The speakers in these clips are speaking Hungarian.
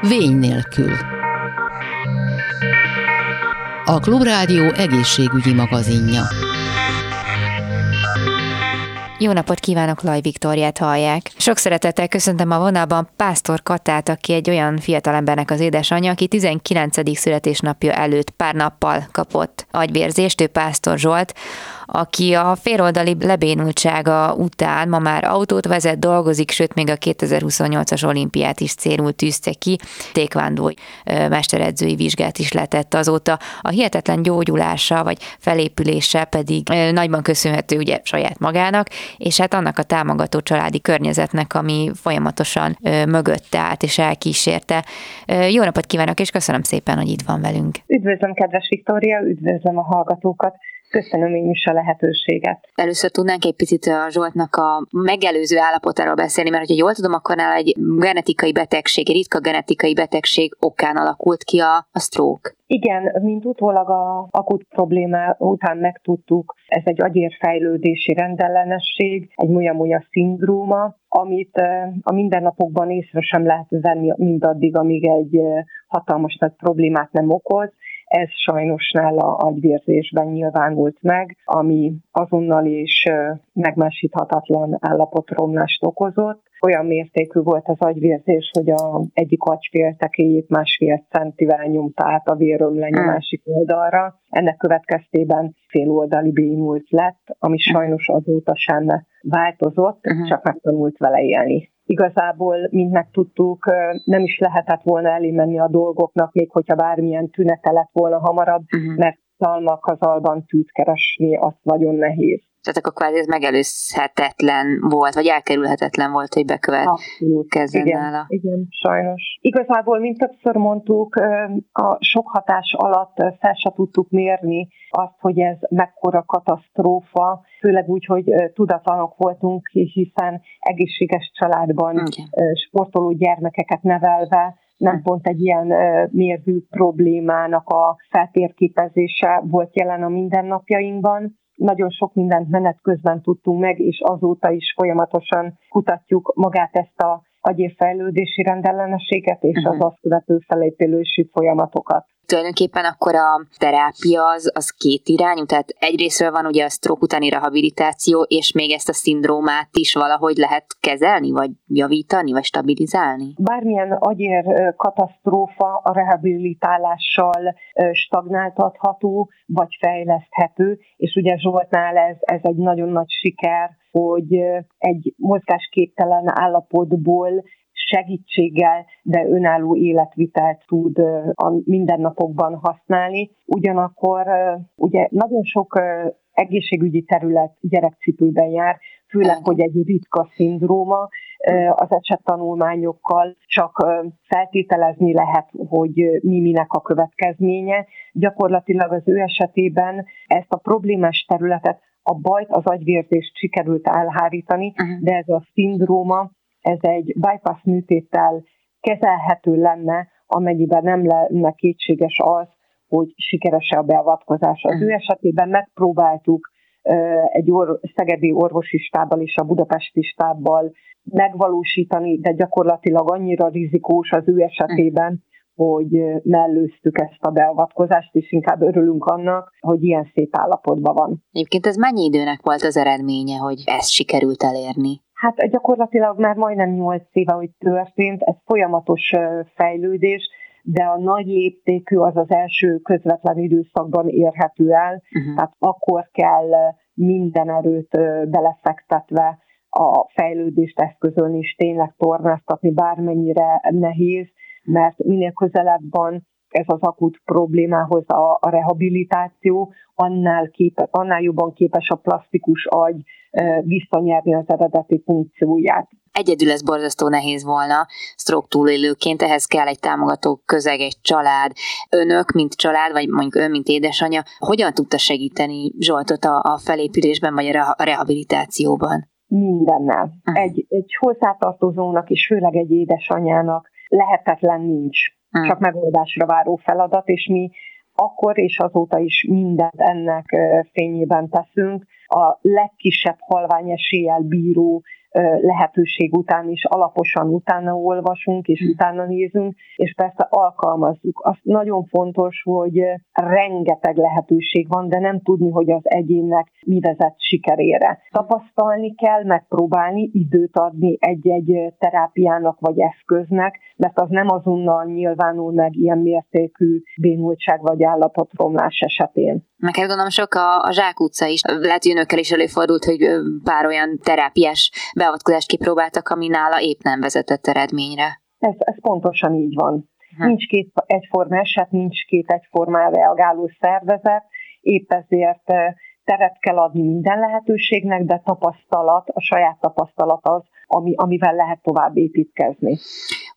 Vény nélkül. A Klubrádió egészségügyi magazinja. Jó napot kívánok, Laj Viktoriát hallják. Sok szeretettel köszöntöm a vonalban Pásztor Katát, aki egy olyan fiatalembernek az édesanyja, aki 19. születésnapja előtt pár nappal kapott agyvérzést, ő Pásztor Zsolt, aki a féloldali lebénultsága után ma már autót vezet, dolgozik, sőt még a 2028-as olimpiát is célul tűzte ki, tékvándó mesteredzői vizsgát is letett azóta. A hihetetlen gyógyulása vagy felépülése pedig nagyban köszönhető ugye saját magának, és hát annak a támogató családi környezetnek, ami folyamatosan mögötte állt és elkísérte. Jó napot kívánok, és köszönöm szépen, hogy itt van velünk. Üdvözlöm, kedves Viktória, üdvözlöm a hallgatókat. Köszönöm én is a lehetőséget. Először tudnánk egy picit a Zsoltnak a megelőző állapotáról beszélni, mert ha jól tudom, akkor nála egy genetikai betegség, egy ritka genetikai betegség okán alakult ki a, a stroke. Igen, mint utólag a akut probléma után megtudtuk, ez egy agyérfejlődési rendellenesség, egy mulya-mulya szindróma, amit a mindennapokban észre sem lehet venni mindaddig, amíg egy hatalmas nagy problémát nem okoz, ez sajnos nála agyvérzésben nyilvánult meg, ami azonnal is megmásíthatatlan állapotromlást okozott. Olyan mértékű volt az agyvérzés, hogy a egyik agyféltekéjét másfél centivel nyomta át a vérömleny a hmm. másik oldalra. Ennek következtében féloldali bénult lett, ami sajnos azóta sem változott, uh-huh. csak megtanult vele élni igazából, mint megtudtuk, nem is lehetett volna elémenni a dolgoknak, még hogyha bármilyen tünete lett volna hamarabb, uh-huh. mert szalmakazalban tűt keresni, az nagyon nehéz. Tehát akkor kvázi ez megelőzhetetlen volt, vagy elkerülhetetlen volt, hogy bekövetkezzen igen, nála. Igen, sajnos. Igazából, mint többször mondtuk, a sok hatás alatt fel se tudtuk mérni azt, hogy ez mekkora katasztrófa, főleg úgy, hogy tudatlanok voltunk, hiszen egészséges családban okay. sportoló gyermekeket nevelve, nem pont egy ilyen mérvű problémának a feltérképezése volt jelen a mindennapjainkban nagyon sok mindent menet közben tudtunk meg, és azóta is folyamatosan kutatjuk magát ezt a agyérfejlődési rendellenességet és uh-huh. az azt követő felépülési folyamatokat tulajdonképpen akkor a terápia az, az két irányú, tehát egyrésztről van ugye a stroke utáni rehabilitáció, és még ezt a szindrómát is valahogy lehet kezelni, vagy javítani, vagy stabilizálni? Bármilyen agyér katasztrófa a rehabilitálással stagnáltatható, vagy fejleszthető, és ugye Zsoltnál ez, ez egy nagyon nagy siker, hogy egy mozgásképtelen állapotból segítséggel, de önálló életvitelt tud a mindennapokban használni. Ugyanakkor ugye nagyon sok egészségügyi terület gyerekcipőben jár, főleg, hogy egy ritka szindróma, az esettanulmányokkal csak feltételezni lehet, hogy mi minek a következménye. Gyakorlatilag az ő esetében ezt a problémás területet, a bajt, az agyvérzést sikerült elhárítani, uh-huh. de ez a szindróma ez egy bypass műtéttel kezelhető lenne, amennyiben nem lenne kétséges az, hogy sikeres-e a beavatkozás. Az ő mm. esetében megpróbáltuk egy or- szegedi orvosi stábbal és a budapesti stábbal megvalósítani, de gyakorlatilag annyira rizikós az ő esetében, hogy mellőztük ezt a beavatkozást, és inkább örülünk annak, hogy ilyen szép állapotban van. Egyébként ez mennyi időnek volt az eredménye, hogy ezt sikerült elérni? Hát gyakorlatilag már majdnem 8 éve, hogy történt, ez folyamatos fejlődés, de a nagy léptékű az az első közvetlen időszakban érhető el, uh-huh. tehát akkor kell minden erőt belefektetve a fejlődést eszközölni, és tényleg tornáztatni, bármennyire nehéz, mert minél közelebb van ez az akut problémához a, a rehabilitáció, annál, képe, annál jobban képes a plastikus agy visszanyerni az eredeti funkcióját. Egyedül ez borzasztó nehéz volna, stroke túlélőként, ehhez kell egy támogató közeg, egy család. Önök, mint család, vagy mondjuk ön, mint édesanyja, hogyan tudta segíteni Zsoltot a, a felépülésben, vagy a rehabilitációban? Mindennel. Egy, egy hozzátartozónak, és főleg egy édesanyának lehetetlen nincs, hmm. csak megoldásra váró feladat, és mi akkor és azóta is mindent ennek fényében teszünk. A legkisebb halvány eséllyel bíró lehetőség után is alaposan utána olvasunk, és hm. utána nézünk, és persze alkalmazzuk. Az nagyon fontos, hogy rengeteg lehetőség van, de nem tudni, hogy az egyénnek mi vezet sikerére. Tapasztalni kell, megpróbálni, időt adni egy-egy terápiának vagy eszköznek, mert az nem azonnal nyilvánul meg ilyen mértékű bénultság vagy állapotromlás esetén. Neked gondolom sok a, a Zsák utca is. Lehet, hogy önökkel is előfordult, hogy pár olyan terápiás beavatkozást kipróbáltak, ami nála épp nem vezetett eredményre. Ez, ez pontosan így van. Ha. Nincs két egyforma eset, nincs két egyforma reagáló szervezet, épp ezért teret kell adni minden lehetőségnek, de tapasztalat, a saját tapasztalat az, ami, amivel lehet tovább építkezni.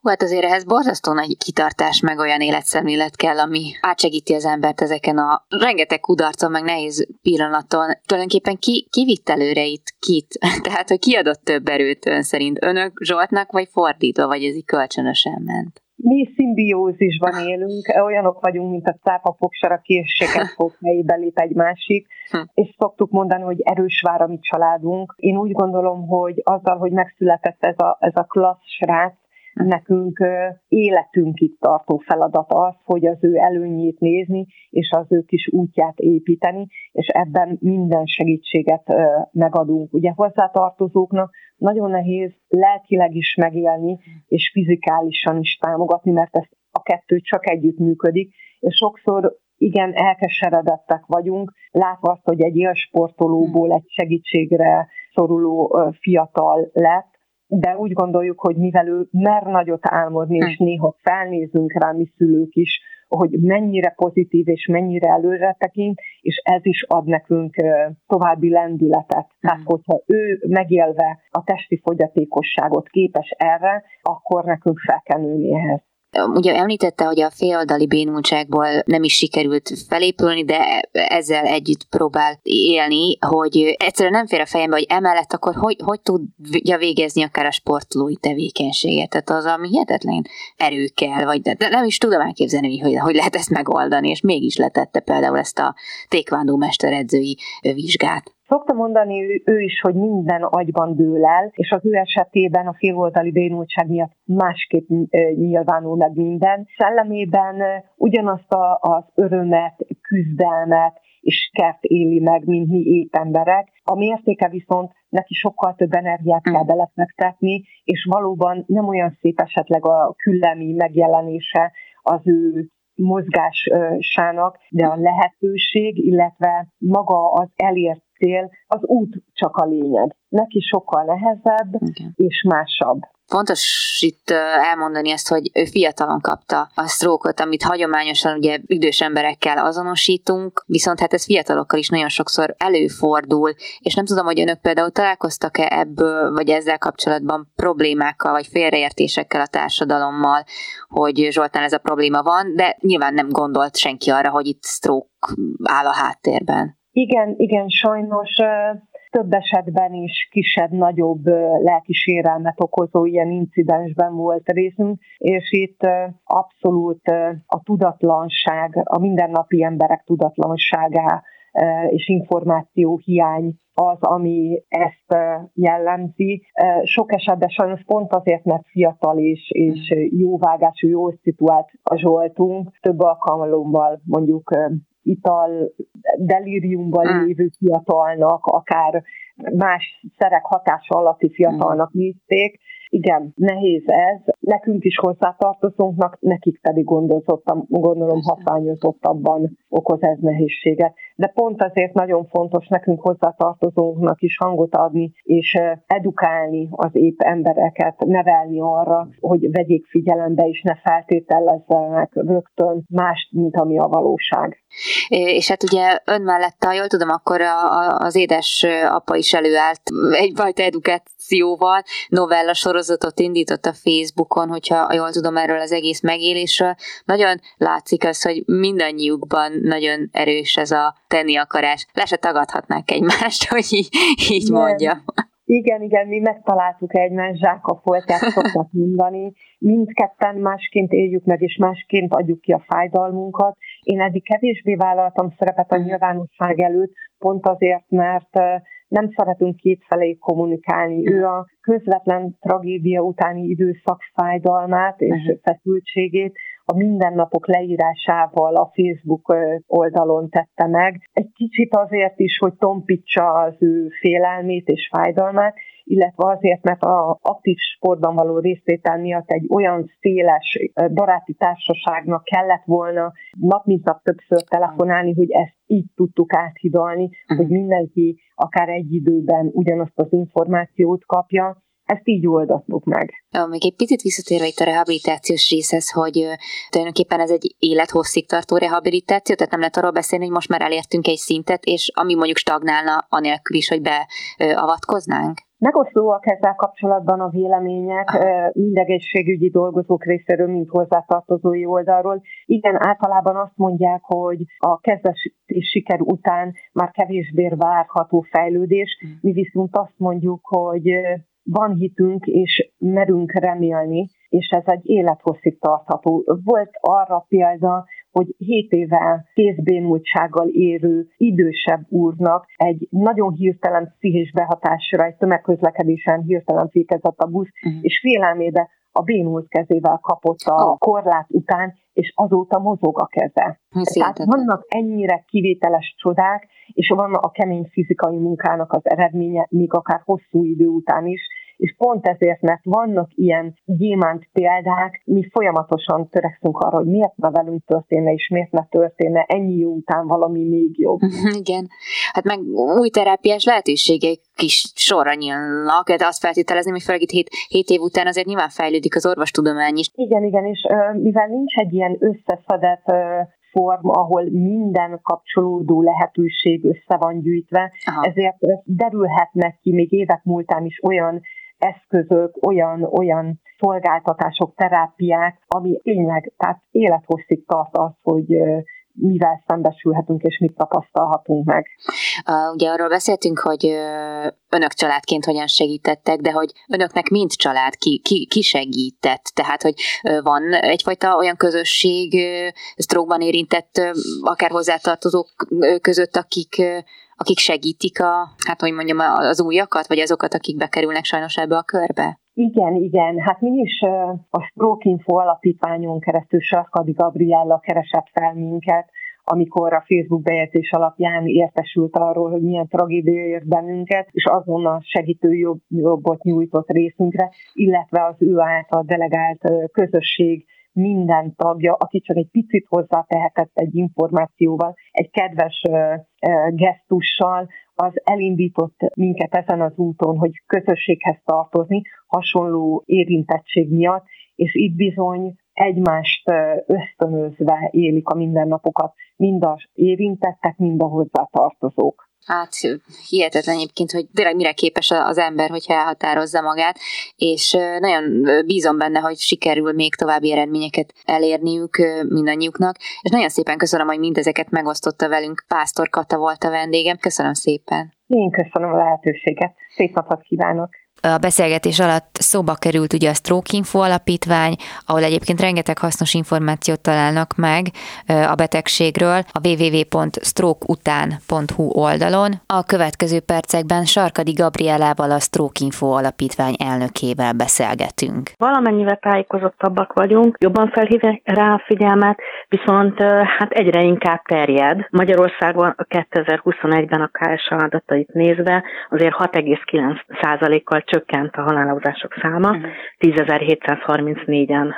Hát azért ehhez borzasztó nagy kitartás, meg olyan életszemlélet kell, ami átsegíti az embert ezeken a rengeteg kudarcon, meg nehéz pillanaton. Tulajdonképpen ki, ki vitt előre itt kit? Tehát, hogy ki adott több erőt ön szerint? Önök Zsoltnak, vagy fordítva, vagy ez így kölcsönösen ment? mi szimbiózisban élünk, olyanok vagyunk, mint a cápa fogsara készséget fog helyébe lép egy másik, hm. és szoktuk mondani, hogy erős vár a mi családunk. Én úgy gondolom, hogy azzal, hogy megszületett ez a, ez a klassz srác, Nekünk életünkig tartó feladat az, hogy az ő előnyét nézni, és az ő kis útját építeni, és ebben minden segítséget megadunk. Ugye hozzátartozóknak nagyon nehéz lelkileg is megélni, és fizikálisan is támogatni, mert ez a kettő csak együtt működik, és sokszor igen, elkeseredettek vagyunk, látva azt, hogy egy élsportolóból egy segítségre szoruló fiatal lett, de úgy gondoljuk, hogy mivel ő mer nagyot álmodni, és hm. néha felnézünk rá mi szülők is, hogy mennyire pozitív és mennyire előre tekint, és ez is ad nekünk további lendületet. Tehát, hm. hogyha ő megélve a testi fogyatékosságot képes erre, akkor nekünk fel kell nőni ehhez. Ugye említette, hogy a féloldali bénultságból nem is sikerült felépülni, de ezzel együtt próbált élni, hogy egyszerűen nem fér a fejembe, hogy emellett akkor hogy, hogy tudja végezni akár a sportolói tevékenységet. Tehát az, ami hihetetlen erő kell, vagy de nem is tudom elképzelni, hogy hogy lehet ezt megoldani, és mégis letette például ezt a tékvándó mesteredzői vizsgát. Szokta mondani ő, ő is, hogy minden agyban dől el, és az ő esetében a féloldali bénultság miatt másképp nyilvánul meg minden. Szellemében ugyanazt a, az örömet, küzdelmet, és kert éli meg, mint mi épp emberek. A mértéke viszont neki sokkal több energiát kell belefektetni, és valóban nem olyan szép esetleg a küllemi megjelenése az ő mozgásának, de a lehetőség, illetve maga az elért cél, az út csak a lényeg. Neki sokkal nehezebb okay. és másabb. Fontos itt elmondani ezt, hogy ő fiatalon kapta a sztrókot, amit hagyományosan ugye idős emberekkel azonosítunk, viszont hát ez fiatalokkal is nagyon sokszor előfordul, és nem tudom, hogy önök például találkoztak-e ebből, vagy ezzel kapcsolatban problémákkal, vagy félreértésekkel a társadalommal, hogy Zsoltán ez a probléma van, de nyilván nem gondolt senki arra, hogy itt sztrók áll a háttérben. Igen, igen, sajnos több esetben is kisebb-nagyobb lelkisérelmet okozó ilyen incidensben volt részünk, és itt abszolút a tudatlanság, a mindennapi emberek tudatlanságá és információ hiány az, ami ezt jellemzi. Sok esetben sajnos pont azért, mert fiatal és, és jóvágású, jó szituált a Zsoltunk, több alkalommal mondjuk ital delíriumban mm. lévő fiatalnak, akár más szerek hatása alatti fiatalnak mm. nézték. Igen, nehéz ez. Nekünk is hozzátartozónknak, nekik pedig gondolom hatványozottabban okoz ez nehézséget. De pont azért nagyon fontos nekünk hozzátartozónknak is hangot adni, és edukálni az épp embereket, nevelni arra, hogy vegyék figyelembe, és ne feltételezzenek rögtön mást, mint ami a valóság. És hát ugye ön mellett, ha jól tudom, akkor a, a, az édes apa is előállt egyfajta edukációval, novella sorozatot indított a Facebookon, hogyha jól tudom erről az egész megélésről. Nagyon látszik az, hogy mindannyiukban nagyon erős ez a tenni akarás. Le se tagadhatnák egymást, hogy így, így mondja. Igen, igen, mi megtaláltuk egymást, zsákafoltját szoktak mondani. Mindketten másként éljük meg, és másként adjuk ki a fájdalmunkat. Én eddig kevésbé vállaltam szerepet a nyilvánosság előtt, pont azért, mert nem szeretünk kétfelé kommunikálni. Ő a közvetlen tragédia utáni időszak fájdalmát és uh-huh. feszültségét a mindennapok leírásával a Facebook oldalon tette meg. Egy kicsit azért is, hogy tompítsa az ő félelmét és fájdalmát, illetve azért, mert a aktív sportban való részvétel miatt egy olyan széles baráti társaságnak kellett volna nap mint nap többször telefonálni, hogy ezt így tudtuk áthidalni, hogy mindenki akár egy időben ugyanazt az információt kapja, ezt így oldottuk meg. Ja, még egy picit visszatérve itt a rehabilitációs részhez, hogy tulajdonképpen ez egy élethosszig tartó rehabilitáció, tehát nem lehet arról beszélni, hogy most már elértünk egy szintet, és ami mondjuk stagnálna, anélkül is, hogy beavatkoznánk? Megosztóak ezzel kapcsolatban a vélemények mindegészségügyi dolgozók részéről, mint hozzátartozói oldalról. Igen, általában azt mondják, hogy a kezdeti siker után már kevésbé várható fejlődés, mm. mi viszont azt mondjuk, hogy van hitünk, és merünk remélni, és ez egy élethosszig tartható. Volt arra példa, hogy 7 éve kézbénultsággal érő idősebb úrnak egy nagyon hirtelen pszichés behatásra, egy tömegközlekedésen hirtelen fékezett a busz, uh-huh. és félelmébe a bénult kezével kapott a korlát után, és azóta mozog a keze. Tehát vannak ennyire kivételes csodák, és van a kemény fizikai munkának az eredménye, még akár hosszú idő után is, és pont ezért, mert vannak ilyen gyémánt példák, mi folyamatosan törekszünk arra, hogy miért ne velünk történne, és miért ne történne ennyi jó után valami még jobb. Igen, hát meg új terápiás lehetőségek kis sorra nyílnak, de azt feltételezni, hogy főleg itt 7, 7 év után azért nyilván fejlődik az orvostudomány is. Igen, igen, és mivel nincs egy ilyen összeszedett form, ahol minden kapcsolódó lehetőség össze van gyűjtve, Aha. ezért derülhetnek ki még évek múltán is olyan eszközök, olyan, olyan szolgáltatások, terápiák, ami tényleg, tehát élethosszig tart az, hogy mivel szembesülhetünk és mit tapasztalhatunk meg. Uh, ugye arról beszéltünk, hogy uh, önök családként hogyan segítettek, de hogy önöknek mind család ki, ki, ki segített, tehát hogy uh, van egyfajta olyan közösség stroke érintett akár hozzátartozók között, akik akik segítik a, hát hogy mondjam, az újakat, vagy azokat, akik bekerülnek sajnos ebbe a körbe? Igen, igen. Hát mi is a Stroke Info alapítványon keresztül Sarkadi Gabriella keresett fel minket, amikor a Facebook bejegyzés alapján értesült arról, hogy milyen tragédia ért bennünket, és azonnal segítő jobb, jobbot nyújtott részünkre, illetve az ő által delegált közösség minden tagja, aki csak egy picit hozzátehetett egy információval, egy kedves gesztussal, az elindított minket ezen az úton, hogy közösséghez tartozni, hasonló érintettség miatt, és itt bizony egymást ösztönözve élik a mindennapokat, mind az érintettek, mind a hozzátartozók. Hát hihetetlen egyébként, hogy tényleg mire képes az ember, hogyha elhatározza magát, és nagyon bízom benne, hogy sikerül még további eredményeket elérniük mindannyiuknak, és nagyon szépen köszönöm, hogy mindezeket megosztotta velünk. Pásztor Kata volt a vendégem. Köszönöm szépen. Én köszönöm a lehetőséget. Szép napot kívánok! A beszélgetés alatt szóba került ugye a Stroke Info alapítvány, ahol egyébként rengeteg hasznos információt találnak meg a betegségről a www.strokeután.hu oldalon. A következő percekben Sarkadi Gabrielával a Stroke Info alapítvány elnökével beszélgetünk. Valamennyivel tájékozottabbak vagyunk, jobban felhívják rá a figyelmet, viszont hát egyre inkább terjed. Magyarországon 2021-ben a KSA adatait nézve azért 6,9%-kal csökkent a halálozások száma, uh-huh. Mhm. 10.734-en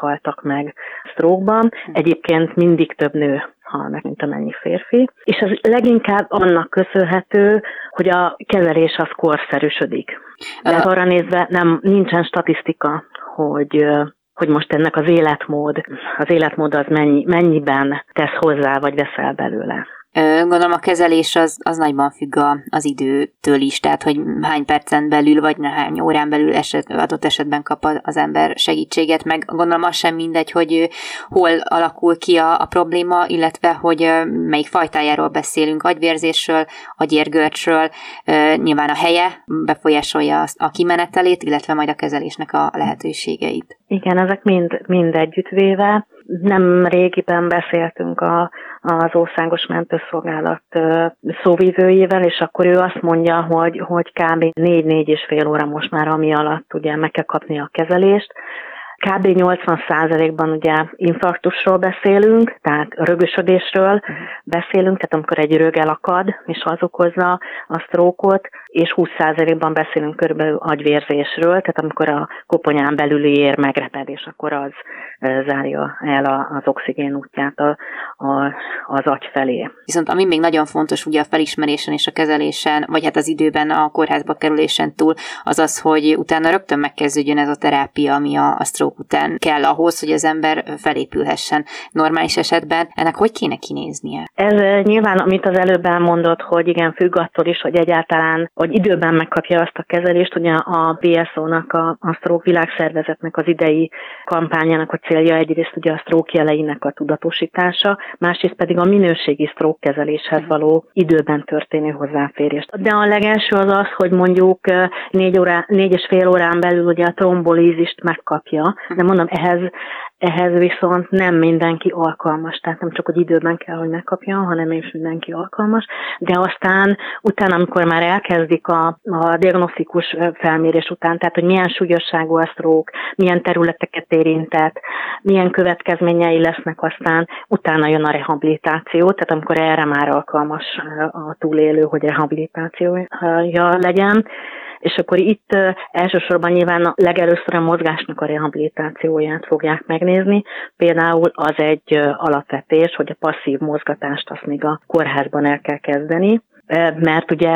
haltak meg stroke Egyébként mindig több nő hal meg, mint amennyi férfi. És ez leginkább annak köszönhető, hogy a kezelés az korszerűsödik. De uh. arra nézve nem, nincsen statisztika, hogy hogy most ennek az életmód, az életmód az mennyi, mennyiben tesz hozzá, vagy veszel belőle. Gondolom a kezelés az, az nagyban függ a, az időtől is, tehát hogy hány percen belül, vagy hány órán belül eset, adott esetben kap az ember segítséget, meg gondolom az sem mindegy, hogy hol alakul ki a, a probléma, illetve hogy melyik fajtájáról beszélünk, agyvérzésről, agyérgörcsről, nyilván a helye befolyásolja a kimenetelét, illetve majd a kezelésnek a lehetőségeit. Igen, ezek mind, mind együttvéve. Nem régiben beszéltünk a az Országos Mentőszolgálat szóvívőjével, és akkor ő azt mondja, hogy, hogy kb. 4-4 és fél óra most már, ami alatt ugye meg kell kapni a kezelést, Kb. 80%-ban ugye infarktusról beszélünk, tehát rögösödésről beszélünk, tehát amikor egy rög elakad, és az okozza a sztrókot, és 20%-ban beszélünk körülbelül agyvérzésről, tehát amikor a koponyán belüli ér megrepedés, akkor az zárja el az oxigén útját a, a, az agy felé. Viszont ami még nagyon fontos ugye a felismerésen és a kezelésen, vagy hát az időben a kórházba kerülésen túl, az az, hogy utána rögtön megkezdődjön ez a terápia, ami a, a stroke után kell ahhoz, hogy az ember felépülhessen. Normális esetben ennek hogy kéne kinéznie? Ez nyilván, amit az előbb elmondott, hogy igen, függ attól is, hogy egyáltalán, hogy időben megkapja azt a kezelést, ugye a BSO-nak, a, a Stroke világszervezetnek az idei kampányának a célja egyrészt ugye a stroke jeleinek a tudatosítása, másrészt pedig a minőségi stroke kezeléshez való időben történő hozzáférés. De a legelső az az, hogy mondjuk négy, órá, négy és fél órán belül ugye a trombolízist megkapja, de mondom, ehhez, ehhez viszont nem mindenki alkalmas, tehát nem csak, hogy időben kell, hogy megkapja, hanem is mindenki alkalmas, de aztán utána, amikor már elkezdik a, a diagnosztikus felmérés után, tehát, hogy milyen súlyosságú a stroke, milyen területeket érintett, milyen következményei lesznek aztán, utána jön a rehabilitáció, tehát amikor erre már alkalmas a túlélő, hogy rehabilitációja legyen, és akkor itt elsősorban nyilván legelőször a mozgásnak a rehabilitációját fogják megnézni. Például az egy alapvetés, hogy a passzív mozgatást azt még a kórházban el kell kezdeni, mert ugye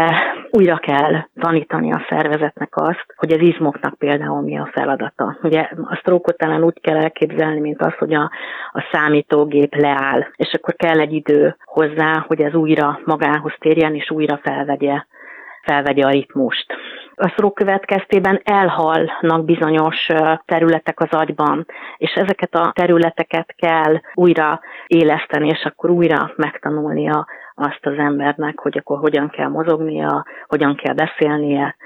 újra kell tanítani a szervezetnek azt, hogy az izmoknak például mi a feladata. Ugye a sztrókot talán úgy kell elképzelni, mint az, hogy a, a számítógép leáll, és akkor kell egy idő hozzá, hogy ez újra magához térjen, és újra felvegye, felvegye a ritmust a sztrók következtében elhalnak bizonyos területek az agyban, és ezeket a területeket kell újra éleszteni, és akkor újra megtanulnia azt az embernek, hogy akkor hogyan kell mozognia, hogyan kell beszélnie,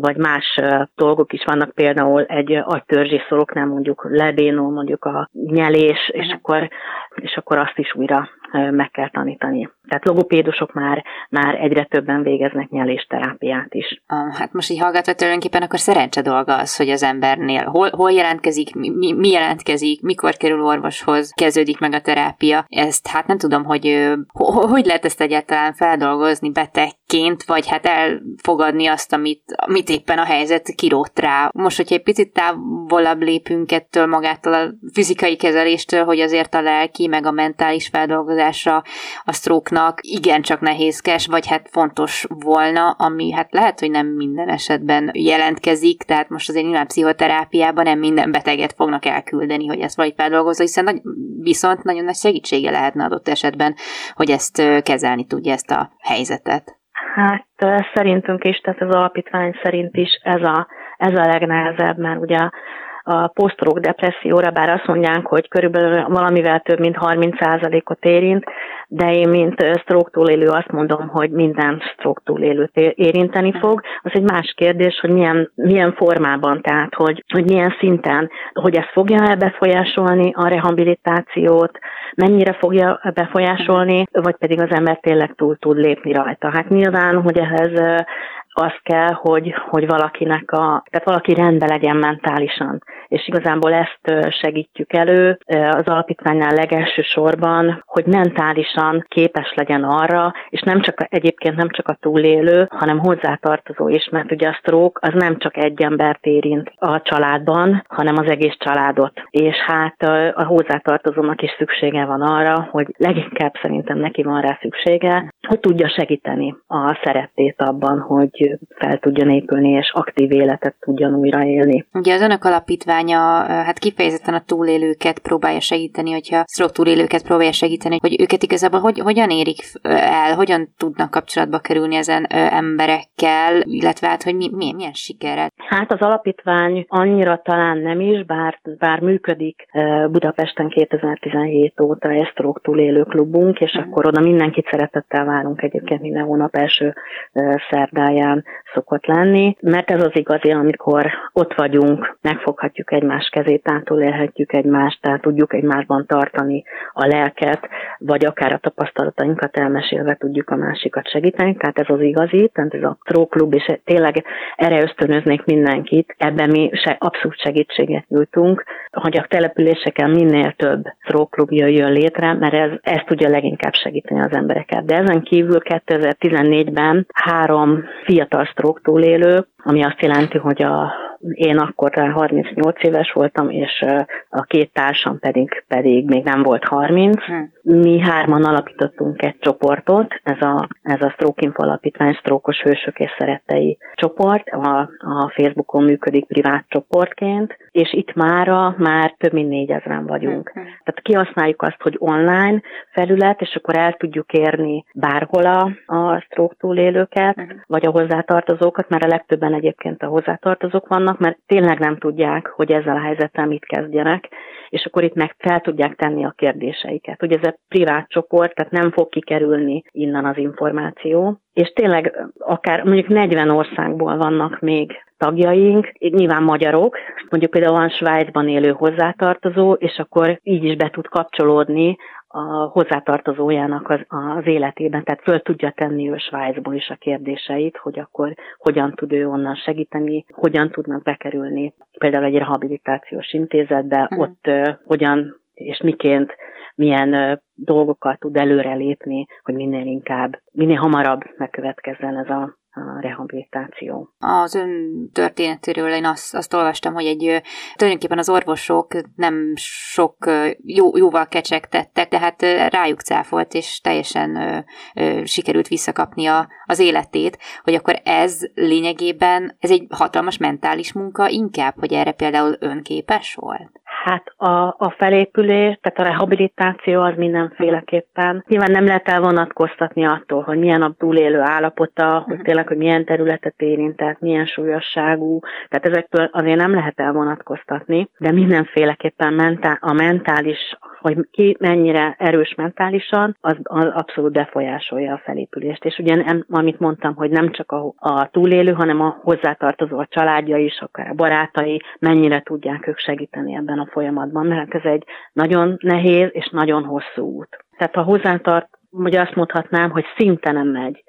vagy más dolgok is vannak, például egy agytörzsi szoroknál mondjuk lebénul mondjuk a nyelés, és akkor, és akkor azt is újra meg kell tanítani. Tehát logopédusok már, már egyre többen végeznek nyelésterápiát is. Hát most így hallgatva tulajdonképpen akkor szerencse dolga az, hogy az embernél hol, hol jelentkezik, mi, mi jelentkezik, mikor kerül orvoshoz, kezdődik meg a terápia. Ezt hát nem tudom, hogy hogy lehet ezt egyáltalán feldolgozni betegként, vagy hát elfogadni azt, amit, amit éppen a helyzet kirótt rá. Most, hogyha egy picit távolabb lépünk ettől magától a fizikai kezeléstől, hogy azért a lelki, meg a mentális feldolgozása a stroke igen csak nehézkes, vagy hát fontos volna, ami hát lehet, hogy nem minden esetben jelentkezik, tehát most azért nyilván pszichoterápiában nem minden beteget fognak elküldeni, hogy ezt valahogy feldolgozza, hiszen nagy, viszont nagyon nagy segítsége lehetne adott esetben, hogy ezt kezelni tudja ezt a helyzetet. Hát szerintünk is, tehát az alapítvány szerint is ez a, ez a legnehezebb, mert ugye a posztrók depresszióra, bár azt mondják, hogy körülbelül valamivel több mint 30%-ot érint, de én, mint stroke túlélő azt mondom, hogy minden stroke túlélőt érinteni fog. Az egy más kérdés, hogy milyen, milyen formában, tehát hogy, hogy milyen szinten, hogy ez fogja-e befolyásolni a rehabilitációt, mennyire fogja befolyásolni, vagy pedig az ember tényleg túl tud lépni rajta. Hát nyilván, hogy ehhez az kell, hogy, hogy valakinek a, tehát valaki rendben legyen mentálisan. És igazából ezt segítjük elő az alapítványnál legelső sorban, hogy mentálisan képes legyen arra, és nem csak egyébként nem csak a túlélő, hanem hozzátartozó is, mert ugye a stroke az nem csak egy embert érint a családban, hanem az egész családot. És hát a hozzátartozónak is szüksége van arra, hogy leginkább szerintem neki van rá szüksége, hogy tudja segíteni a szeretét abban, hogy fel tudjon épülni, és aktív életet tudjon újraélni. Ugye az önök alapítványa hát kifejezetten a túlélőket próbálja segíteni, hogyha stroke túlélőket próbálja segíteni, hogy őket igazából hogy, hogyan érik el, hogyan tudnak kapcsolatba kerülni ezen emberekkel, illetve hát, hogy mi, milyen, milyen sikerrel. Hát az alapítvány annyira talán nem is, bár, bár működik Budapesten 2017 óta egy stroke túlélő klubunk, és uh-huh. akkor oda mindenkit szeretettel nálunk egyébként minden hónap első szerdáján szokott lenni, mert ez az igazi, amikor ott vagyunk, megfoghatjuk egymás kezét, átulélhetjük egymást, tehát tudjuk egymásban tartani a lelket, vagy akár a tapasztalatainkat elmesélve tudjuk a másikat segíteni, tehát ez az igazi, tehát ez a tróklub, és tényleg erre ösztönöznék mindenkit, ebben mi se, abszolút segítséget nyújtunk, hogy a településeken minél több tróklub jöjjön létre, mert ez, ez tudja leginkább segíteni az embereket. De ezen kívül 2014-ben három fiatal stroke túlélő, ami azt jelenti, hogy a én akkor 38 éves voltam, és a két társam pedig, pedig még nem volt 30. Hmm. Mi hárman alapítottunk egy csoportot, ez a, ez a Stroke Info Alapítvány Sztrókos Hősök és Szerettei csoport, a, a Facebookon működik privát csoportként, és itt mára már több mint négyezren vagyunk. Hmm. Tehát kihasználjuk azt, hogy online felület, és akkor el tudjuk érni bárhol a, a stroke túlélőket, vagy a hozzátartozókat, mert a legtöbben egyébként a hozzátartozók vannak, vannak, mert tényleg nem tudják, hogy ezzel a helyzettel mit kezdjenek, és akkor itt meg fel tudják tenni a kérdéseiket. Ugye ez egy privát csoport, tehát nem fog kikerülni innen az információ, és tényleg akár mondjuk 40 országból vannak még tagjaink, nyilván magyarok, mondjuk például van Svájcban élő hozzátartozó, és akkor így is be tud kapcsolódni a hozzátartozójának az, az életében, tehát föl tudja tenni ő Svájcból is a kérdéseit, hogy akkor hogyan tud ő onnan segíteni, hogyan tudnak bekerülni például egy rehabilitációs intézetbe, mm. ott uh, hogyan és miként milyen uh, dolgokat tud előrelépni, hogy minél inkább, minél hamarabb megkövetkezzen ez a a rehabilitáció. Az ön történetéről én azt, azt olvastam, hogy egy tulajdonképpen az orvosok nem sok jó, jóval kecsegtettek, tehát rájuk cáfolt, és teljesen ö, ö, sikerült visszakapni a, az életét, hogy akkor ez lényegében, ez egy hatalmas mentális munka inkább, hogy erre például önképes volt? Hát a, a felépülés, tehát a rehabilitáció az mindenféleképpen. Nyilván nem lehet elvonatkoztatni attól, hogy milyen a túlélő állapota, hogy mhm. tényleg, hogy milyen területet érintett, milyen súlyosságú, tehát ezektől azért nem lehet elvonatkoztatni, de mindenféleképpen mentál, a mentális hogy ki mennyire erős mentálisan, az, az abszolút befolyásolja a felépülést. És ugye, nem, amit mondtam, hogy nem csak a, a túlélő, hanem a hozzátartozó a családja is, akár a barátai, mennyire tudják ők segíteni ebben a folyamatban, mert ez egy nagyon nehéz és nagyon hosszú út. Tehát ha hozzátart, vagy azt mondhatnám, hogy szinte nem megy.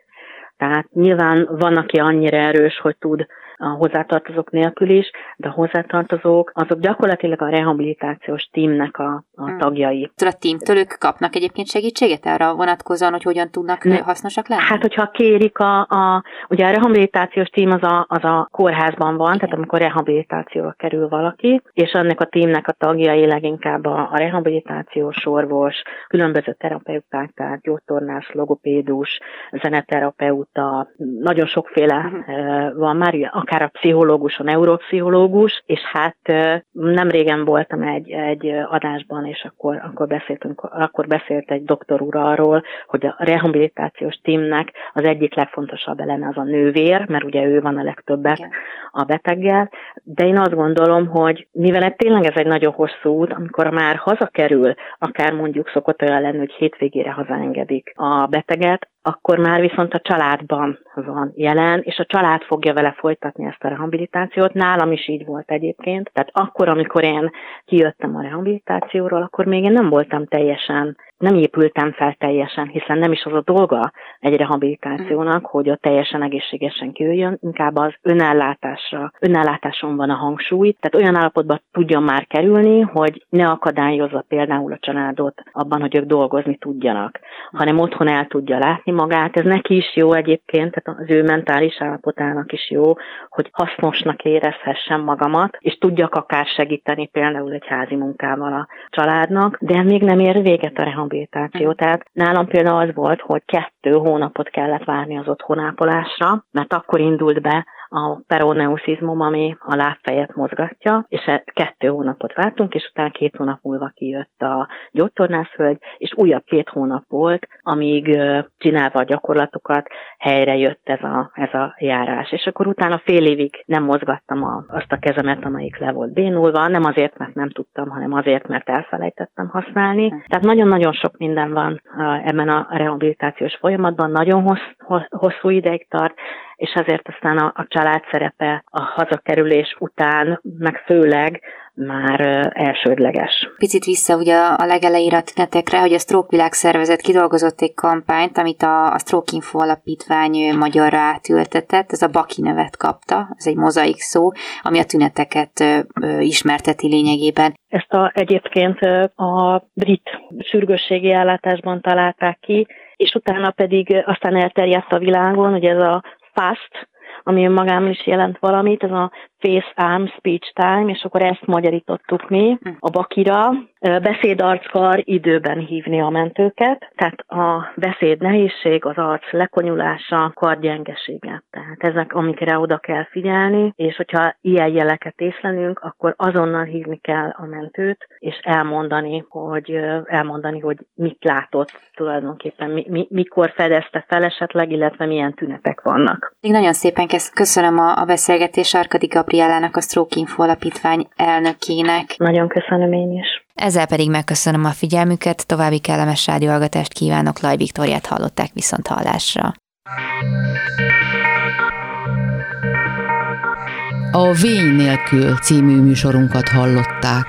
Tehát nyilván van, aki annyira erős, hogy tud a hozzátartozók nélkül is, de a hozzátartozók azok gyakorlatilag a rehabilitációs tímnek a, a hmm. tagjai. A tímtől ők kapnak egyébként segítséget arra vonatkozóan, hogy hogyan tudnak ne, hasznosak lenni? Hát, hogyha kérik a, a ugye a rehabilitációs tím az a, az a kórházban van, Igen. tehát amikor rehabilitációra kerül valaki, és annak a tímnek a tagjai leginkább a, a rehabilitációs orvos, különböző terapeuták, tehát gyógytornász, logopédus, zeneterapeuta, nagyon sokféle uh-huh. van már, akár a pszichológus, a neuropszichológus, és hát nem régen voltam egy, egy adásban, és akkor, akkor beszéltünk, akkor beszélt egy doktor úr arról, hogy a rehabilitációs tímnek az egyik legfontosabb eleme az a nővér, mert ugye ő van a legtöbbet Igen. a beteggel, de én azt gondolom, hogy mivel tényleg ez egy nagyon hosszú út, amikor már hazakerül, akár mondjuk szokott olyan lenni, hogy hétvégére hazaengedik a beteget, akkor már viszont a családban van jelen, és a család fogja vele folytatni ezt a rehabilitációt. Nálam is így volt egyébként. Tehát akkor, amikor én kijöttem a rehabilitációról, akkor még én nem voltam teljesen nem épültem fel teljesen, hiszen nem is az a dolga egy rehabilitációnak, hogy a teljesen egészségesen kijöjjön, inkább az önellátásra, önellátáson van a hangsúly, tehát olyan állapotban tudjon már kerülni, hogy ne akadályozza például a családot abban, hogy ők dolgozni tudjanak, hanem otthon el tudja látni magát. Ez neki is jó egyébként, tehát az ő mentális állapotának is jó, hogy hasznosnak érezhessen magamat, és tudjak akár segíteni például egy házi munkával a családnak, de még nem ér véget a rehabilitáció rehabilitáció. Tehát nálam például az volt, hogy kettő hónapot kellett várni az otthonápolásra, mert akkor indult be a peroneusizmum, ami a lábfejet mozgatja, és e kettő hónapot vártunk, és utána két hónap múlva kijött a gyógytornászhölgy, és újabb két hónap volt, amíg csinálva a gyakorlatokat helyre jött ez a, ez a járás. És akkor utána fél évig nem mozgattam a, azt a kezemet, amelyik le volt bénulva, nem azért, mert nem tudtam, hanem azért, mert elfelejtettem használni. Tehát nagyon-nagyon sok minden van ebben a rehabilitációs folyamatban, nagyon hossz, hosszú ideig tart, és ezért aztán a, a család szerepe a hazakerülés után, meg főleg már elsődleges. Picit vissza ugye a legelejére a tünetekre, hogy a Stroke Világszervezet kidolgozott egy kampányt, amit a, a Stroke Info alapítvány magyarra átültetett, ez a Baki nevet kapta, ez egy mozaik szó, ami a tüneteket ö, ismerteti lényegében. Ezt a, egyébként a brit sürgősségi ellátásban találták ki, és utána pedig aztán elterjedt a világon, hogy ez a FAST, ami önmagában is jelent valamit, ez a Face Arm Speech Time, és akkor ezt magyarítottuk mi hm. a Bakira. Beszédarckar időben hívni a mentőket, tehát a beszéd nehézség, az arc lekonyulása, kardgyengesége. Tehát ezek, amikre oda kell figyelni, és hogyha ilyen jeleket észlelünk, akkor azonnal hívni kell a mentőt, és elmondani, hogy elmondani, hogy mit látott tulajdonképpen, mi, mi, mikor fedezte fel esetleg, illetve milyen tünetek vannak. Még nagyon szépen köszönöm a, a beszélgetést Arkadi Gabrielának, a Stroke Info alapítvány elnökének. Nagyon köszönöm én is. Ezzel pedig megköszönöm a figyelmüket, további kellemes rádióhallgatást kívánok, Laj Viktoriát hallották viszont hallásra. A Vény nélkül című műsorunkat hallották.